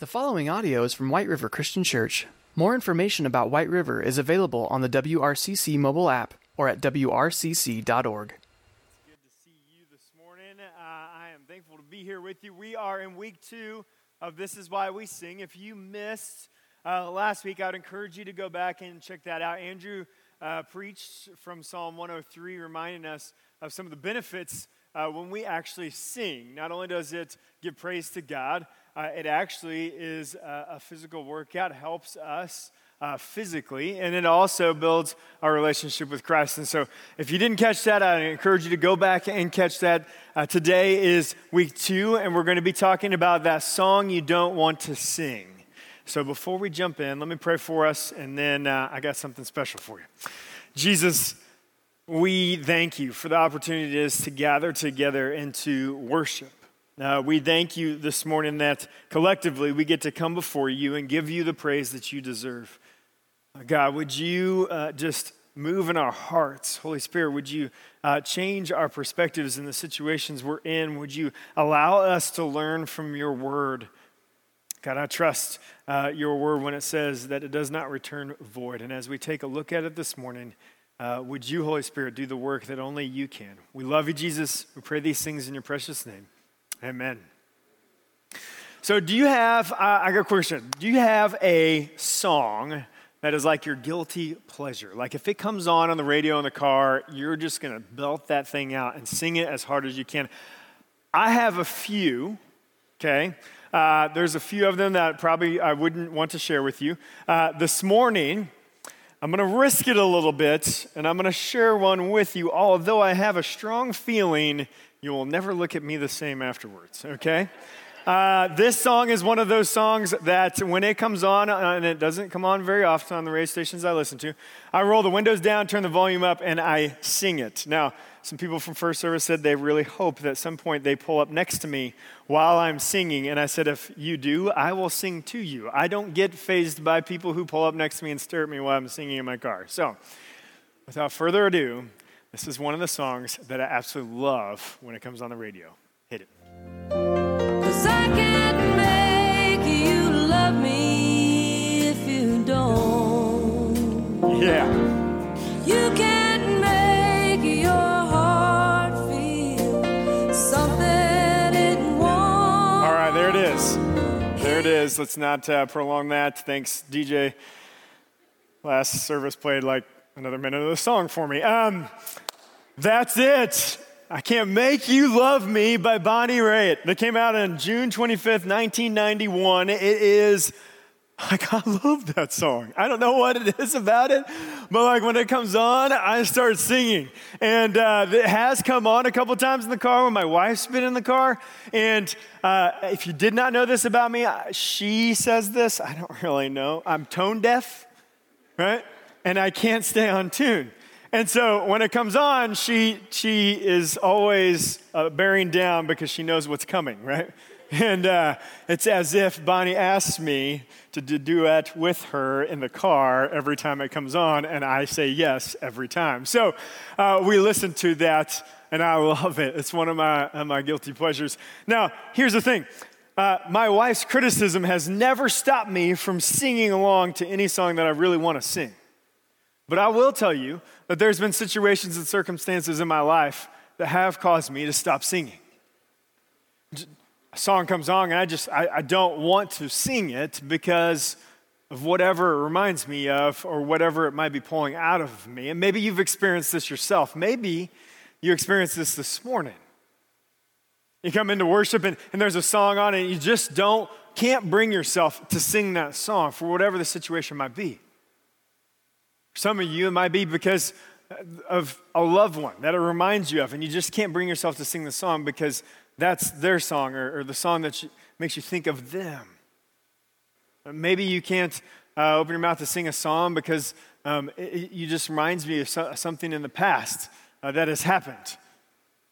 The following audio is from White River Christian Church. More information about White River is available on the WRCC mobile app or at wrcc.org. It's good to see you this morning. Uh, I am thankful to be here with you. We are in week two of This Is Why We Sing. If you missed uh, last week, I would encourage you to go back and check that out. Andrew uh, preached from Psalm 103, reminding us of some of the benefits uh, when we actually sing. Not only does it give praise to God, uh, it actually is a, a physical workout, helps us. Uh, physically, and it also builds our relationship with Christ. And so, if you didn't catch that, I encourage you to go back and catch that. Uh, today is week two, and we're going to be talking about that song you don't want to sing. So, before we jump in, let me pray for us, and then uh, I got something special for you. Jesus, we thank you for the opportunity to gather together and to worship. Uh, we thank you this morning that collectively we get to come before you and give you the praise that you deserve. Uh, God, would you uh, just move in our hearts? Holy Spirit, would you uh, change our perspectives in the situations we're in? Would you allow us to learn from your word? God, I trust uh, your word when it says that it does not return void. And as we take a look at it this morning, uh, would you, Holy Spirit, do the work that only you can? We love you, Jesus. We pray these things in your precious name. Amen. So, do you have, uh, I got a question. Do you have a song that is like your guilty pleasure? Like if it comes on on the radio in the car, you're just going to belt that thing out and sing it as hard as you can. I have a few, okay? Uh, there's a few of them that probably I wouldn't want to share with you. Uh, this morning, I'm going to risk it a little bit and I'm going to share one with you, although I have a strong feeling you will never look at me the same afterwards, okay? Uh, this song is one of those songs that when it comes on, uh, and it doesn't come on very often on the radio stations I listen to, I roll the windows down, turn the volume up, and I sing it. Now, some people from First Service said they really hope that at some point they pull up next to me while I'm singing. And I said, if you do, I will sing to you. I don't get fazed by people who pull up next to me and stare at me while I'm singing in my car. So, without further ado, this is one of the songs that I absolutely love when it comes on the radio. Hit it. Cause I can't make you love me if you don't. Yeah. You can't make your heart feel something it won't. All right, there it is. There it is. Let's not uh, prolong that. Thanks, DJ. Last service played like another minute of the song for me. Um, that's it. I Can't Make You Love Me by Bonnie Raitt. That came out on June 25th, 1991. It is, like, I love that song. I don't know what it is about it, but like when it comes on, I start singing. And uh, it has come on a couple times in the car when my wife's been in the car. And uh, if you did not know this about me, she says this. I don't really know. I'm tone deaf, right? And I can't stay on tune. And so when it comes on, she, she is always uh, bearing down because she knows what's coming, right? And uh, it's as if Bonnie asks me to do duet with her in the car every time it comes on, and I say yes every time. So uh, we listen to that, and I love it. It's one of my, my guilty pleasures. Now, here's the thing. Uh, my wife's criticism has never stopped me from singing along to any song that I really want to sing. But I will tell you that there's been situations and circumstances in my life that have caused me to stop singing. A song comes on and I just, I, I don't want to sing it because of whatever it reminds me of or whatever it might be pulling out of me. And maybe you've experienced this yourself. Maybe you experienced this this morning. You come into worship and, and there's a song on and you just don't, can't bring yourself to sing that song for whatever the situation might be. Some of you, it might be because of a loved one that it reminds you of, and you just can't bring yourself to sing the song because that's their song or, or the song that you, makes you think of them. Maybe you can't uh, open your mouth to sing a song because um, it, it, you just reminds me of so, something in the past uh, that has happened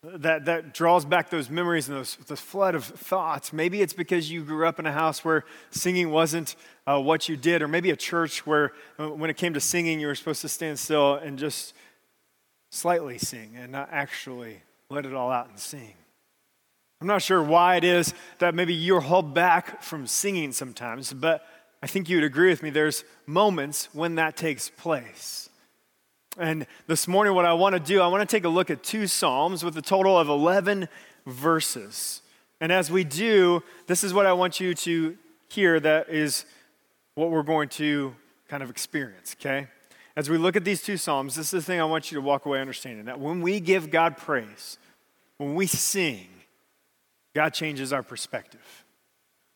that, that draws back those memories and those, flood of thoughts. Maybe it's because you grew up in a house where singing wasn't uh, what you did, or maybe a church where uh, when it came to singing, you were supposed to stand still and just slightly sing and not actually let it all out and sing. I'm not sure why it is that maybe you're held back from singing sometimes, but I think you would agree with me. There's moments when that takes place. And this morning, what I want to do, I want to take a look at two Psalms with a total of 11 verses. And as we do, this is what I want you to hear that is what we're going to kind of experience, okay? As we look at these two Psalms, this is the thing I want you to walk away understanding that when we give God praise, when we sing, God changes our perspective.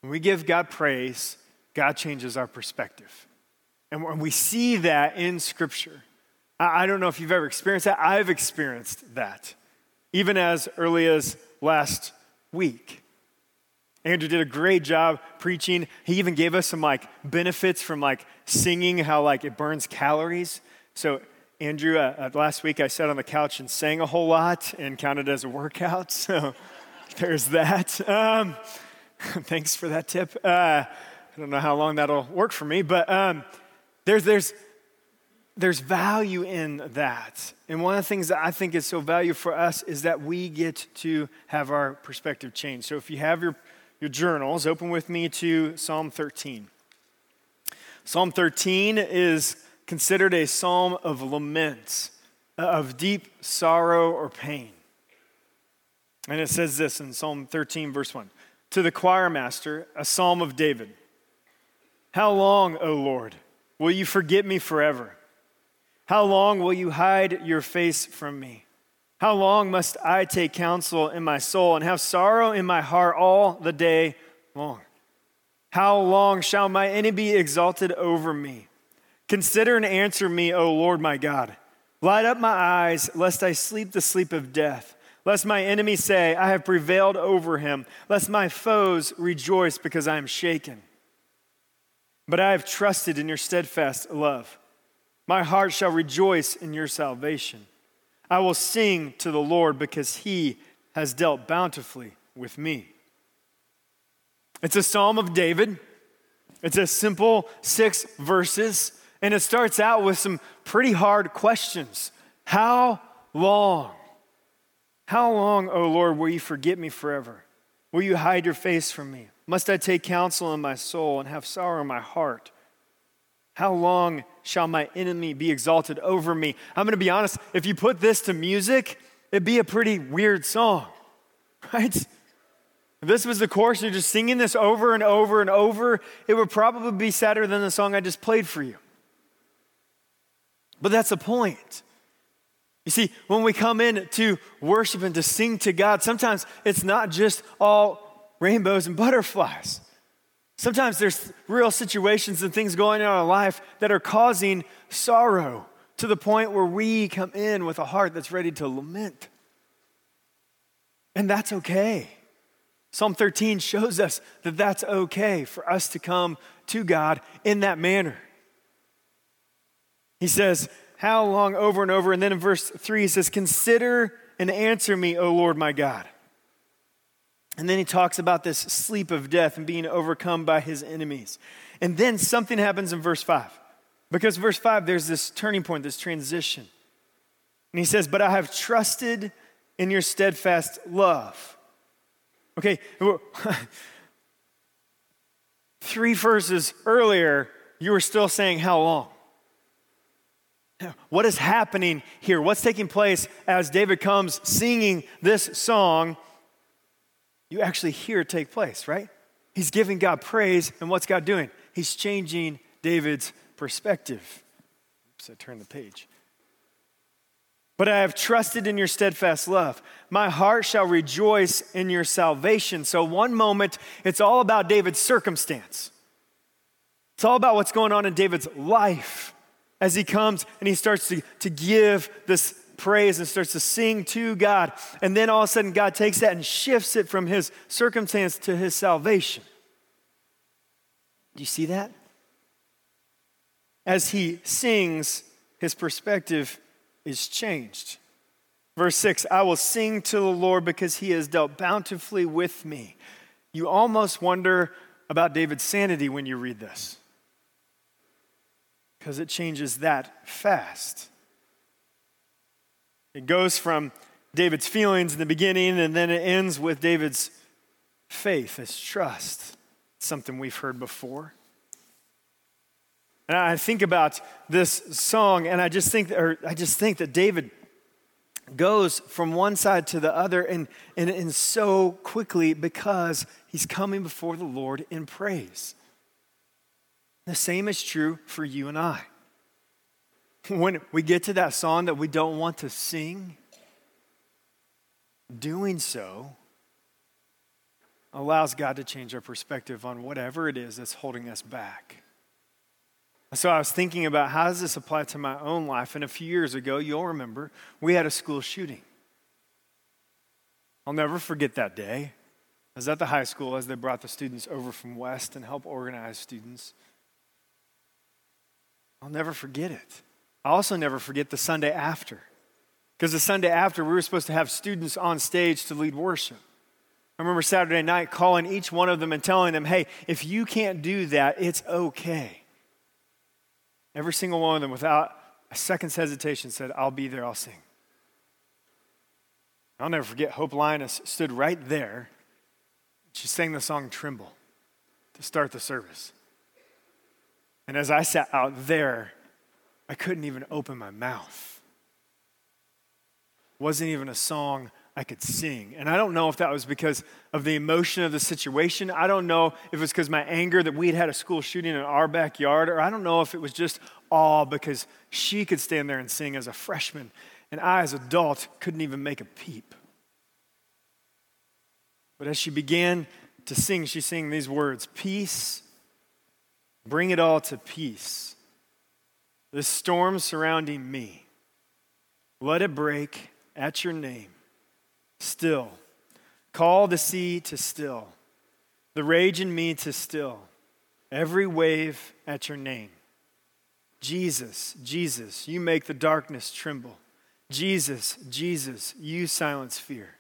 When we give God praise, God changes our perspective. And when we see that in Scripture, I don't know if you've ever experienced that. I've experienced that, even as early as last week. Andrew did a great job preaching. He even gave us some like benefits from like singing, how like it burns calories. So Andrew, uh, uh, last week I sat on the couch and sang a whole lot and counted as a workout. So there's that. Um, thanks for that tip. Uh, I don't know how long that'll work for me, but um, there's there's there's value in that. And one of the things that I think is so valuable for us is that we get to have our perspective changed. So if you have your your journals, open with me to Psalm 13. Psalm 13 is considered a psalm of lament, uh, of deep sorrow or pain. And it says this in Psalm 13, verse 1 To the choir master, a psalm of David How long, O Lord, will you forget me forever? How long will you hide your face from me? How long must I take counsel in my soul and have sorrow in my heart all the day long? How long shall my enemy be exalted over me? Consider and answer me, O Lord my God. Light up my eyes, lest I sleep the sleep of death. Lest my enemy say, I have prevailed over him. Lest my foes rejoice because I am shaken. But I have trusted in your steadfast love. My heart shall rejoice in your salvation. I will sing to the Lord because he has dealt bountifully with me. It's a psalm of David. It's a simple six verses, and it starts out with some pretty hard questions. How long? How long, O Lord, will you forget me forever? Will you hide your face from me? Must I take counsel in my soul and have sorrow in my heart? How long shall my enemy be exalted over me? I'm going to be honest, if you put this to music, it'd be a pretty weird song, right? If this was the chorus, you're just singing this over and over and over, it would probably be sadder than the song I just played for you. But that's the point. You see, when we come in to worship and to sing to God, sometimes it's not just all rainbows and butterflies. Sometimes there's real situations and things going on in our life that are causing sorrow to the point where we come in with a heart that's ready to lament. And that's okay. Psalm 13 shows us that that's okay for us to come to God in that manner. He says, How long over and over? And then in verse 3, he says, Consider and answer me, O Lord my God. And then he talks about this sleep of death and being overcome by his enemies. And then something happens in verse 5. Because verse 5, there's this turning point, this transition. And he says, But I have trusted in your steadfast love. Okay, three verses earlier, you were still saying, How long? What is happening here? What's taking place as David comes singing this song? You actually hear take place, right? He's giving God praise, and what's God doing? He's changing David's perspective. Oops, I turned the page. But I have trusted in your steadfast love. My heart shall rejoice in your salvation. So, one moment, it's all about David's circumstance. It's all about what's going on in David's life as he comes and he starts to, to give this praise and starts to sing to God. And then all of a sudden, God takes that and shifts it from his circumstance to his salvation. Do you see that? As he sings, his perspective is changed. Verse 6 I will sing to the Lord because he has dealt bountifully with me. You almost wonder about David's sanity when you read this because it changes that fast. It goes from David's feelings in the beginning, and then it ends with David's faith, his trust. It's something we've heard before. And I think about this song, and I just think, or I just think that David goes from one side to the other and, and, and so quickly because he's coming before the Lord in praise. The same is true for you and I. When we get to that song that we don't want to sing, doing so allows God to change our perspective on whatever it is that's holding us back. So I was thinking about how does this apply to my own life? And a few years ago, you'll remember, we had a school shooting. I'll never forget that day. I was at the high school as they brought the students over from West and help organize students. I'll never forget it. I also never forget the Sunday after. Because the Sunday after, we were supposed to have students on stage to lead worship. I remember Saturday night calling each one of them and telling them, hey, if you can't do that, it's okay. Every single one of them, without a second's hesitation, said, I'll be there, I'll sing. I'll never forget, Hope Linus stood right there. She sang the song Tremble to start the service. And as I sat out there, I couldn't even open my mouth. Wasn't even a song I could sing. And I don't know if that was because of the emotion of the situation. I don't know if it was because my anger that we had had a school shooting in our backyard, or I don't know if it was just awe because she could stand there and sing as a freshman, and I, as adult, couldn't even make a peep. But as she began to sing, she sang these words Peace, bring it all to peace. The storm surrounding me, let it break at your name still. Call the sea to still, the rage in me to still, every wave at your name. Jesus, Jesus, you make the darkness tremble. Jesus, Jesus, you silence fear.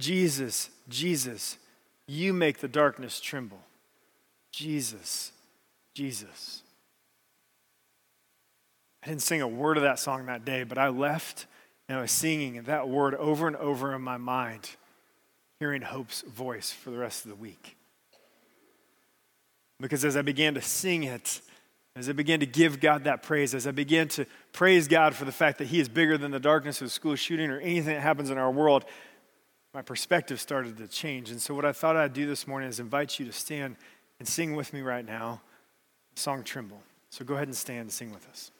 Jesus, Jesus, you make the darkness tremble. Jesus, Jesus. I didn't sing a word of that song that day, but I left and I was singing that word over and over in my mind, hearing Hope's voice for the rest of the week. Because as I began to sing it, as I began to give God that praise, as I began to praise God for the fact that He is bigger than the darkness of school shooting or anything that happens in our world, my perspective started to change. And so, what I thought I'd do this morning is invite you to stand and sing with me right now song Tremble. So, go ahead and stand and sing with us.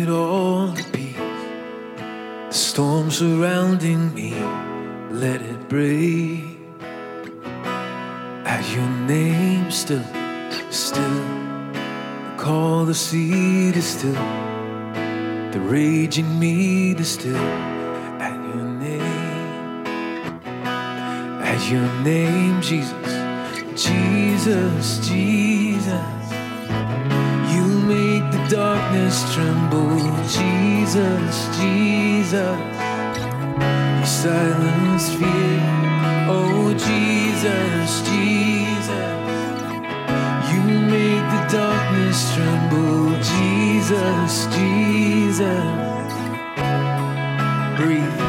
It all to peace. The storm surrounding me, let it break. At your name, still, still. Call the sea to still. The raging me to still. At your name, at your name, Jesus, Jesus, Jesus. Darkness tremble, Jesus, Jesus. Silence fear, oh Jesus, Jesus. You make the darkness tremble, Jesus, Jesus. Breathe,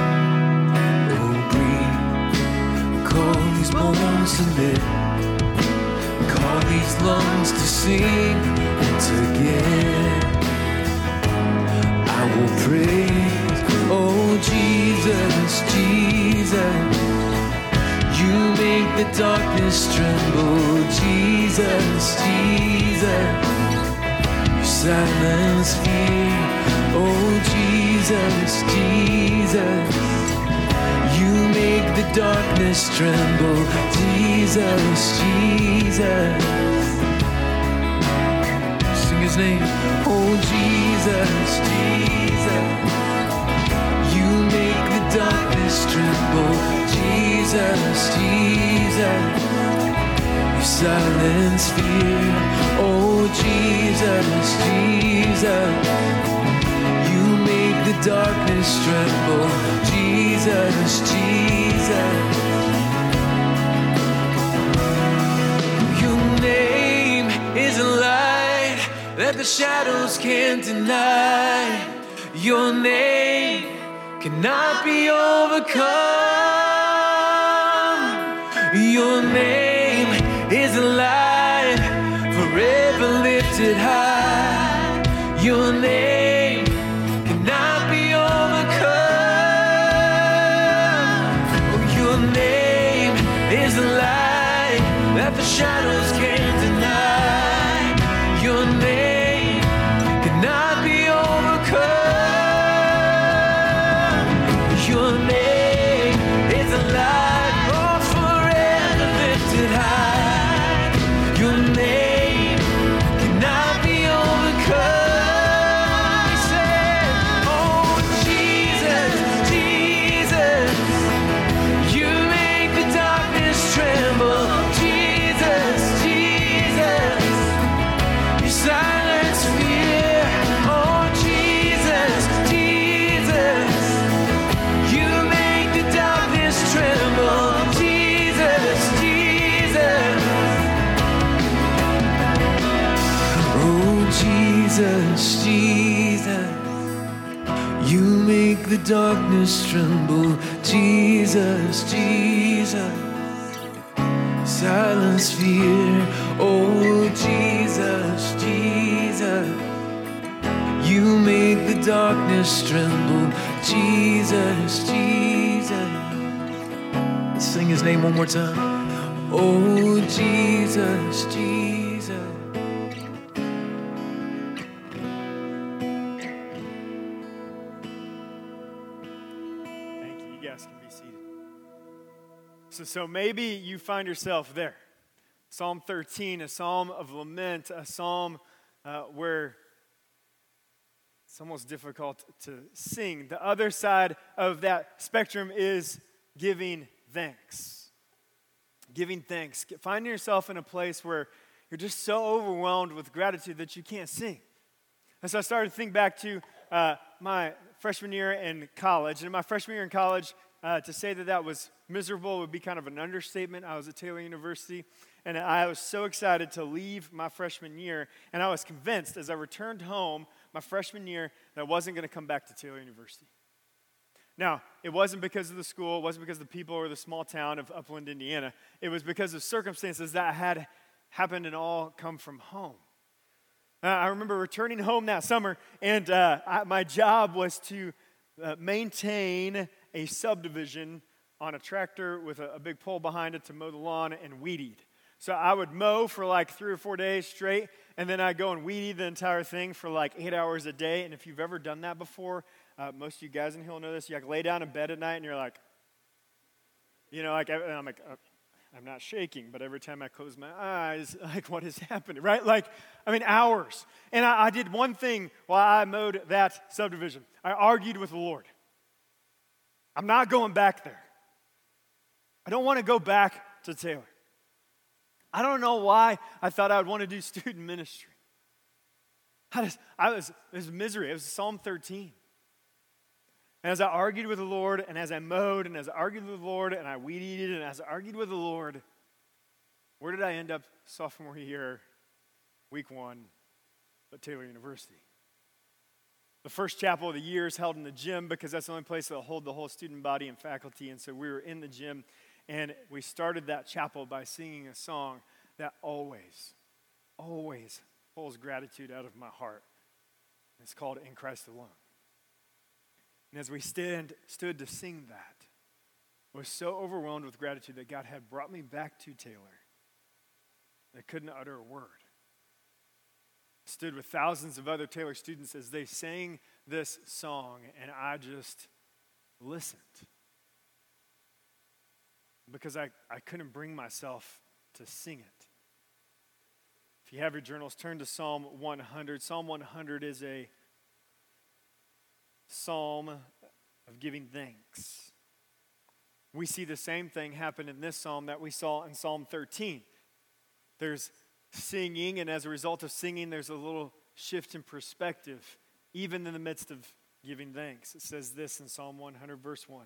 oh breathe. Call these bones to live. Call these lungs to sing again. I will praise, oh Jesus, Jesus. You make the darkness tremble, Jesus, Jesus. You silence fear, oh Jesus, Jesus. You make the darkness tremble, Jesus, Jesus. His name, oh Jesus, Jesus. You make the darkness tremble, Jesus, Jesus. You silence fear, oh Jesus, Jesus. You make the darkness tremble, Jesus, Jesus. You that the shadows can't deny. Your name cannot be overcome. Your name is alive, forever lifted high. Darkness tremble, Jesus, Jesus. Silence fear, oh Jesus, Jesus. You make the darkness tremble, Jesus, Jesus. Let's sing his name one more time. Oh Jesus, Jesus. So, so maybe you find yourself there. Psalm 13, a psalm of lament, a psalm uh, where it's almost difficult to sing. The other side of that spectrum is giving thanks. Giving thanks. Finding yourself in a place where you're just so overwhelmed with gratitude that you can't sing. And so I started to think back to uh, my freshman year in college. And in my freshman year in college, uh, to say that that was miserable would be kind of an understatement. I was at Taylor University, and I was so excited to leave my freshman year. And I was convinced as I returned home my freshman year that I wasn't going to come back to Taylor University. Now, it wasn't because of the school, it wasn't because of the people or the small town of Upland, Indiana. It was because of circumstances that had happened and all come from home. Uh, I remember returning home that summer, and uh, I, my job was to uh, maintain a subdivision on a tractor with a, a big pole behind it to mow the lawn and weed eat. So I would mow for like three or four days straight, and then I'd go and weed eat the entire thing for like eight hours a day. And if you've ever done that before, uh, most of you guys in here know this. You like lay down in bed at night, and you're like, you know, like I'm like, uh, I'm not shaking, but every time I close my eyes, like what is happening, right? Like, I mean, hours. And I, I did one thing while I mowed that subdivision. I argued with the Lord. I'm not going back there. I don't want to go back to Taylor. I don't know why I thought I would want to do student ministry. I, just, I was, it was misery. It was Psalm 13. And as I argued with the Lord, and as I mowed, and as I argued with the Lord, and I weed eated, and as I argued with the Lord, where did I end up sophomore year, week one, at Taylor University? The first chapel of the year is held in the gym because that's the only place that'll hold the whole student body and faculty. And so we were in the gym, and we started that chapel by singing a song that always, always pulls gratitude out of my heart. It's called In Christ Alone. And as we stand, stood to sing that, I was so overwhelmed with gratitude that God had brought me back to Taylor I couldn't utter a word. I stood with thousands of other Taylor students as they sang this song, and I just listened because I, I couldn't bring myself to sing it. If you have your journals, turn to Psalm 100. Psalm 100 is a psalm of giving thanks. We see the same thing happen in this psalm that we saw in Psalm 13. There's singing, and as a result of singing, there's a little shift in perspective, even in the midst of giving thanks. It says this in Psalm 100, verse 1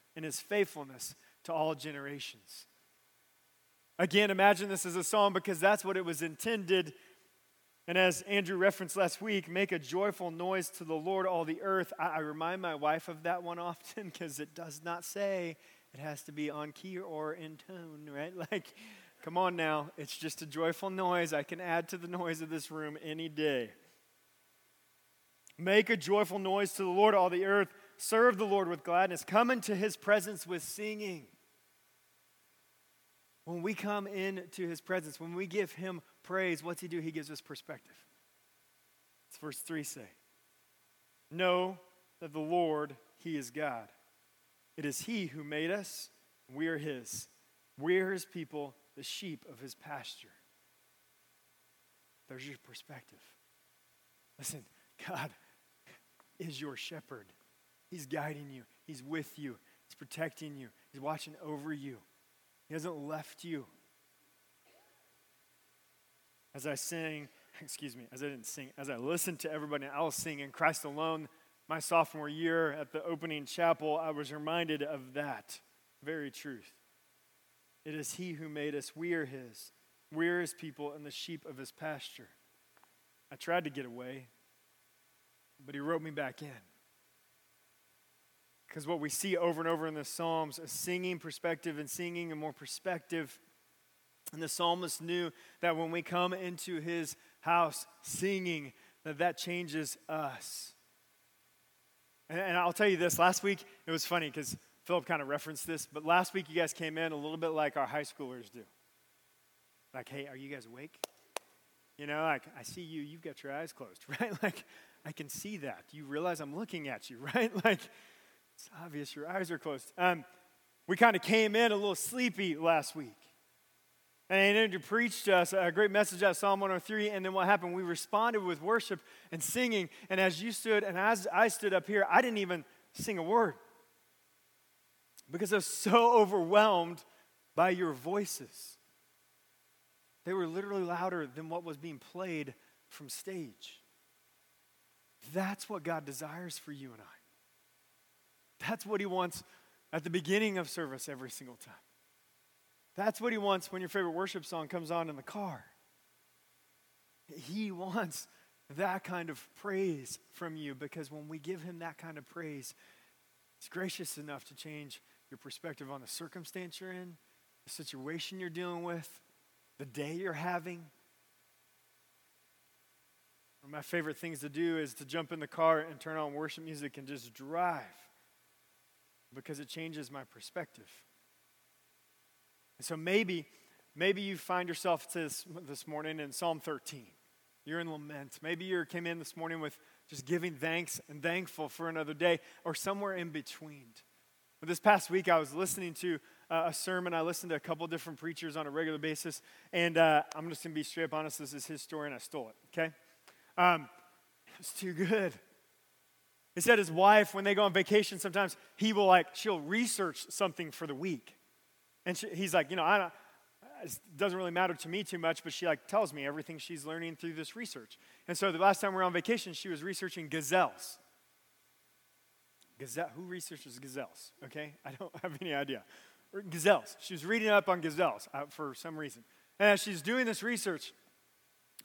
and His faithfulness to all generations. Again, imagine this as a psalm because that's what it was intended and as Andrew referenced last week, make a joyful noise to the Lord, all the earth. I, I remind my wife of that one often because it does not say it has to be on key or in tone, right? Like, come on now. It's just a joyful noise. I can add to the noise of this room any day. Make a joyful noise to the Lord, all the earth. Serve the Lord with gladness. Come into his presence with singing. When we come into his presence, when we give him praise, what's he do? He gives us perspective. It's verse 3 say. Know that the Lord, he is God. It is he who made us, we are his. We are his people, the sheep of his pasture. There's your perspective. Listen, God is your shepherd. He's guiding you, he's with you, he's protecting you, he's watching over you. He hasn't left you. As I sing, excuse me, as I didn't sing, as I listened to everybody else sing in Christ alone my sophomore year at the opening chapel, I was reminded of that very truth. It is He who made us. We are His. We are His people and the sheep of His pasture. I tried to get away, but He wrote me back in. Because what we see over and over in the Psalms is singing perspective and singing and more perspective. And the psalmist knew that when we come into his house singing, that that changes us. And, and I'll tell you this last week, it was funny because Philip kind of referenced this, but last week you guys came in a little bit like our high schoolers do. Like, hey, are you guys awake? You know, like, I see you, you've got your eyes closed, right? Like, I can see that. You realize I'm looking at you, right? Like, it's obvious your eyes are closed. Um, we kind of came in a little sleepy last week. And Andrew preached us a great message out of Psalm 103. And then what happened? We responded with worship and singing. And as you stood and as I stood up here, I didn't even sing a word because I was so overwhelmed by your voices. They were literally louder than what was being played from stage. That's what God desires for you and I. That's what He wants at the beginning of service every single time. That's what He wants when your favorite worship song comes on in the car. He wants that kind of praise from you because when we give Him that kind of praise, He's gracious enough to change your perspective on the circumstance you're in, the situation you're dealing with, the day you're having. One of my favorite things to do is to jump in the car and turn on worship music and just drive because it changes my perspective. And so maybe, maybe you find yourself this, this morning in Psalm 13. You're in lament. Maybe you came in this morning with just giving thanks and thankful for another day, or somewhere in between. But this past week, I was listening to a sermon. I listened to a couple different preachers on a regular basis, and uh, I'm just going to be straight up honest. This is his story, and I stole it. Okay, um, it's too good. He said his wife, when they go on vacation, sometimes he will like, she'll research something for the week. And she, he's like, you know, I don't, it doesn't really matter to me too much, but she like tells me everything she's learning through this research. And so the last time we were on vacation, she was researching gazelles. Gazelle, who researches gazelles? Okay, I don't have any idea. Gazelles. She was reading up on gazelles uh, for some reason. And as she's doing this research,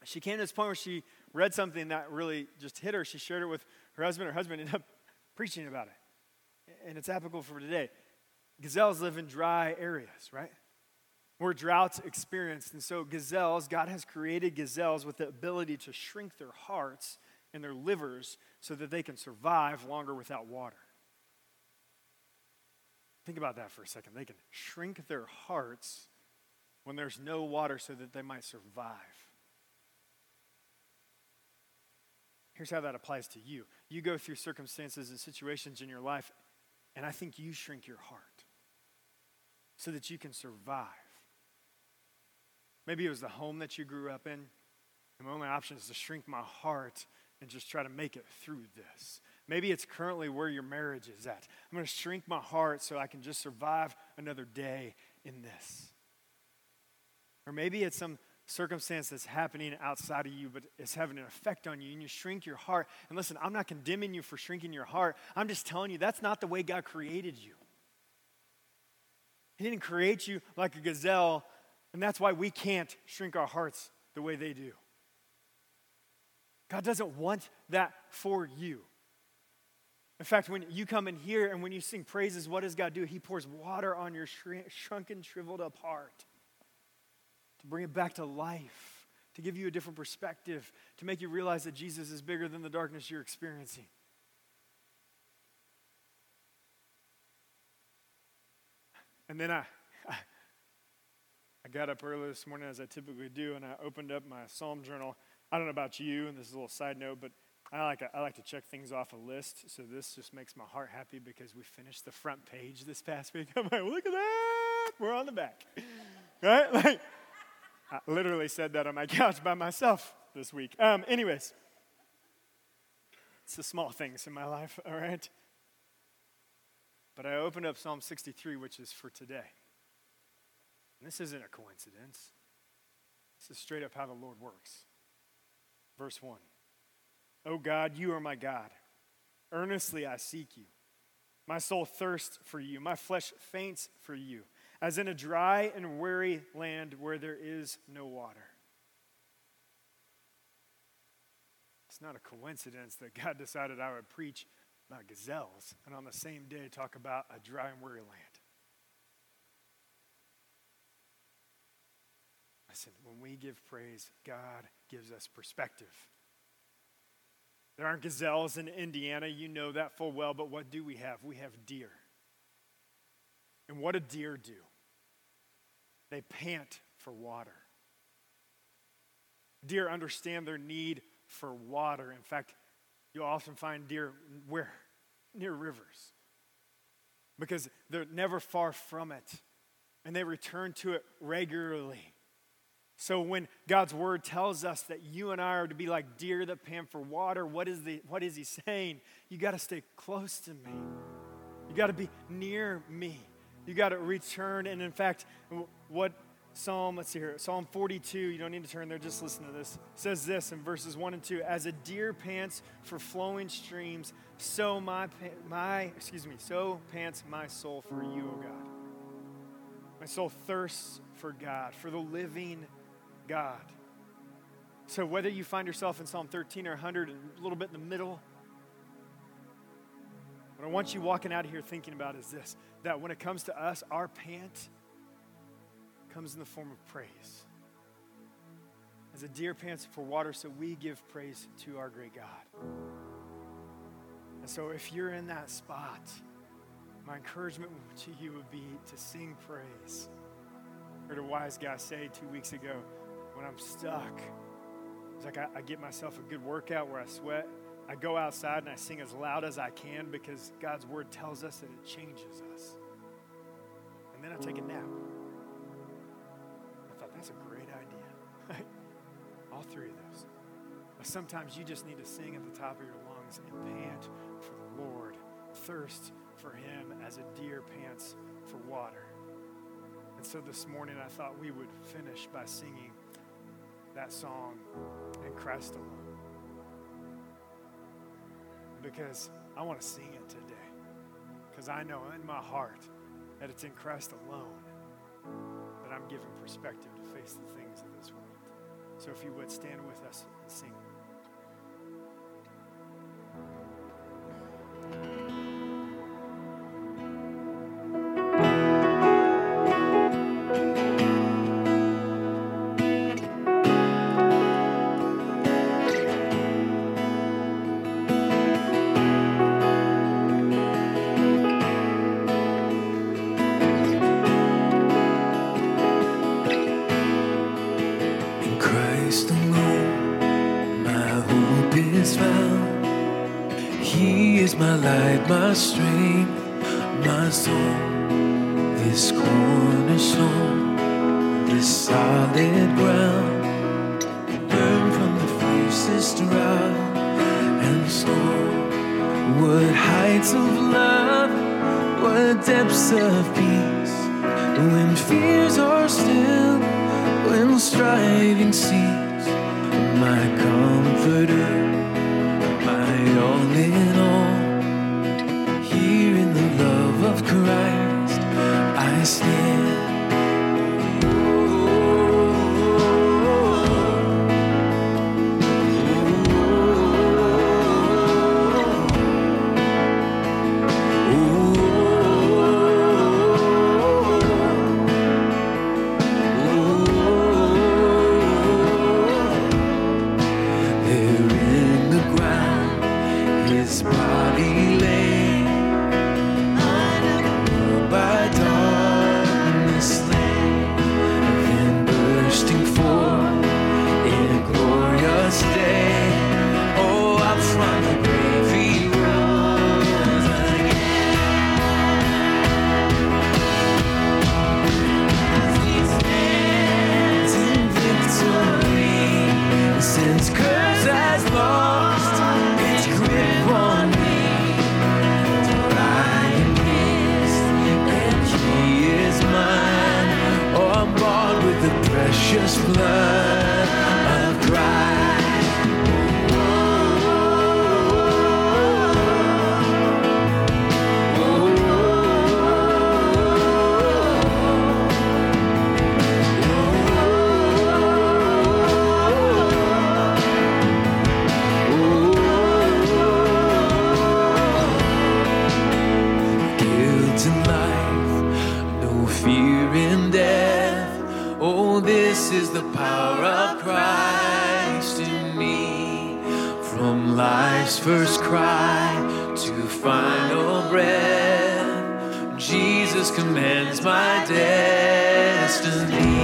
she came to this point where she read something that really just hit her. She shared it with her husband. Her husband ended up preaching about it. And it's applicable for today. Gazelles live in dry areas, right? Where droughts experienced. And so, gazelles, God has created gazelles with the ability to shrink their hearts and their livers so that they can survive longer without water. Think about that for a second. They can shrink their hearts when there's no water so that they might survive. Here's how that applies to you. You go through circumstances and situations in your life, and I think you shrink your heart so that you can survive. Maybe it was the home that you grew up in. And my only option is to shrink my heart and just try to make it through this. Maybe it's currently where your marriage is at. I'm going to shrink my heart so I can just survive another day in this. Or maybe it's some circumstance that's happening outside of you, but it's having an effect on you, and you shrink your heart. And listen, I'm not condemning you for shrinking your heart. I'm just telling you that's not the way God created you. He didn't create you like a gazelle, and that's why we can't shrink our hearts the way they do. God doesn't want that for you. In fact, when you come in here and when you sing praises, what does God do? He pours water on your shrunken, shriveled up heart to bring it back to life, to give you a different perspective, to make you realize that Jesus is bigger than the darkness you're experiencing. And then I, I, I got up early this morning as I typically do, and I opened up my Psalm journal. I don't know about you, and this is a little side note, but I like, I like to check things off a list, so this just makes my heart happy because we finished the front page this past week. I'm like, look at that, we're on the back, right? Like, I literally said that on my couch by myself this week. Um, anyways, it's the small things in my life, all right? But I opened up Psalm 63, which is for today. And this isn't a coincidence. This is straight up how the Lord works. Verse 1 O God, you are my God. Earnestly I seek you. My soul thirsts for you. My flesh faints for you, as in a dry and weary land where there is no water. It's not a coincidence that God decided I would preach about gazelles and on the same day talk about a dry and weary land. Listen, when we give praise, God gives us perspective. There aren't gazelles in Indiana. You know that full well. But what do we have? We have deer. And what do deer do? They pant for water. Deer understand their need for water. In fact, you'll often find deer where? Near rivers. Because they're never far from it. And they return to it regularly. So when God's word tells us that you and I are to be like deer that pant for water, what is, the, what is he saying? You got to stay close to me. You got to be near me. You got to return. And in fact, what Psalm, let's see here, Psalm 42, you don't need to turn there, just listen to this. says this in verses 1 and 2 As a deer pants for flowing streams, so my, my, excuse me, so pants my soul for you, O God. My soul thirsts for God, for the living God. So whether you find yourself in Psalm 13 or 100, a little bit in the middle, what I want you walking out of here thinking about is this that when it comes to us, our pant comes in the form of praise. As a deer pants for water, so we give praise to our great God. And so if you're in that spot, my encouragement to you would be to sing praise. I heard a wise guy say two weeks ago, when I'm stuck. It's like I, I get myself a good workout where I sweat. I go outside and I sing as loud as I can because God's word tells us that it changes us. And then I take a nap. I thought that's a great idea. All three of those. But sometimes you just need to sing at the top of your lungs and pant for the Lord, thirst for Him as a deer pants for water. And so this morning I thought we would finish by singing that song in Christ alone. Because I want to sing it today. Because I know in my heart that it's in Christ alone that I'm given perspective to face the things of this world. So if you would stand with us and sing. My light, my strength, my soul, this cornerstone, this solid ground, burn from the fiercest drought. and storm. What heights of love, what depths of peace. When fears are still, when striving cease, my comforter, all in all. Here in the love of Christ, I stand. From life's first cry to final breath, Jesus commands my destiny.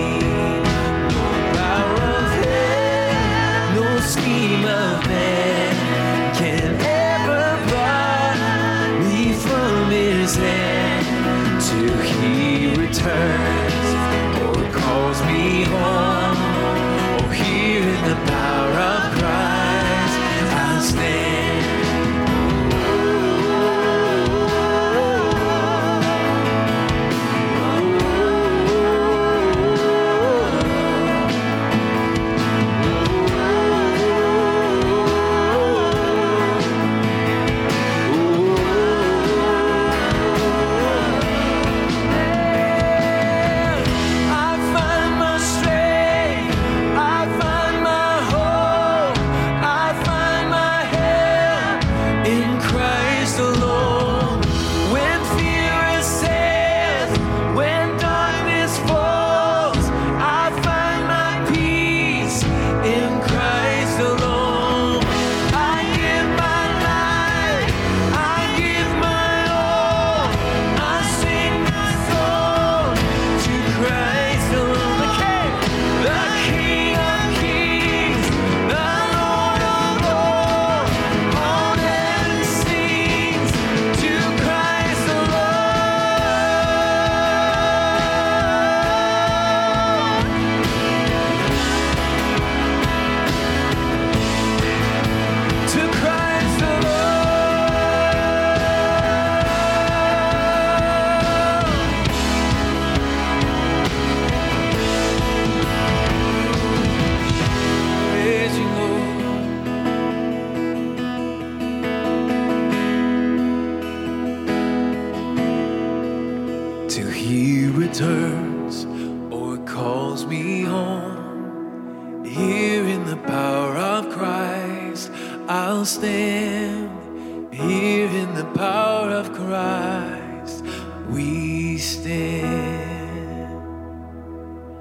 Me home. Here in the power of Christ, I'll stand. Here in the power of Christ, we stand.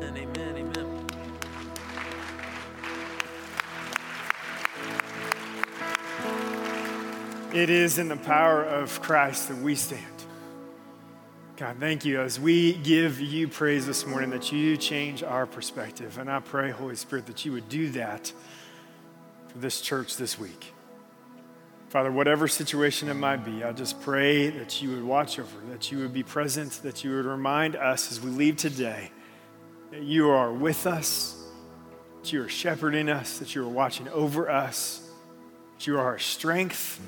Amen, amen. It is in the power of Christ that we stand. God, thank you as we give you praise this morning that you change our perspective. And I pray, Holy Spirit, that you would do that for this church this week. Father, whatever situation it might be, I just pray that you would watch over, that you would be present, that you would remind us as we leave today that you are with us, that you are shepherding us, that you are watching over us, that you are our strength.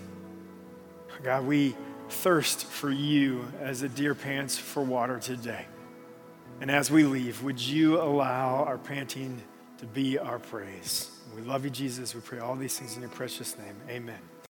God, we thirst for you as a deer pants for water today. And as we leave, would you allow our panting to be our praise? We love you, Jesus. We pray all these things in your precious name. Amen.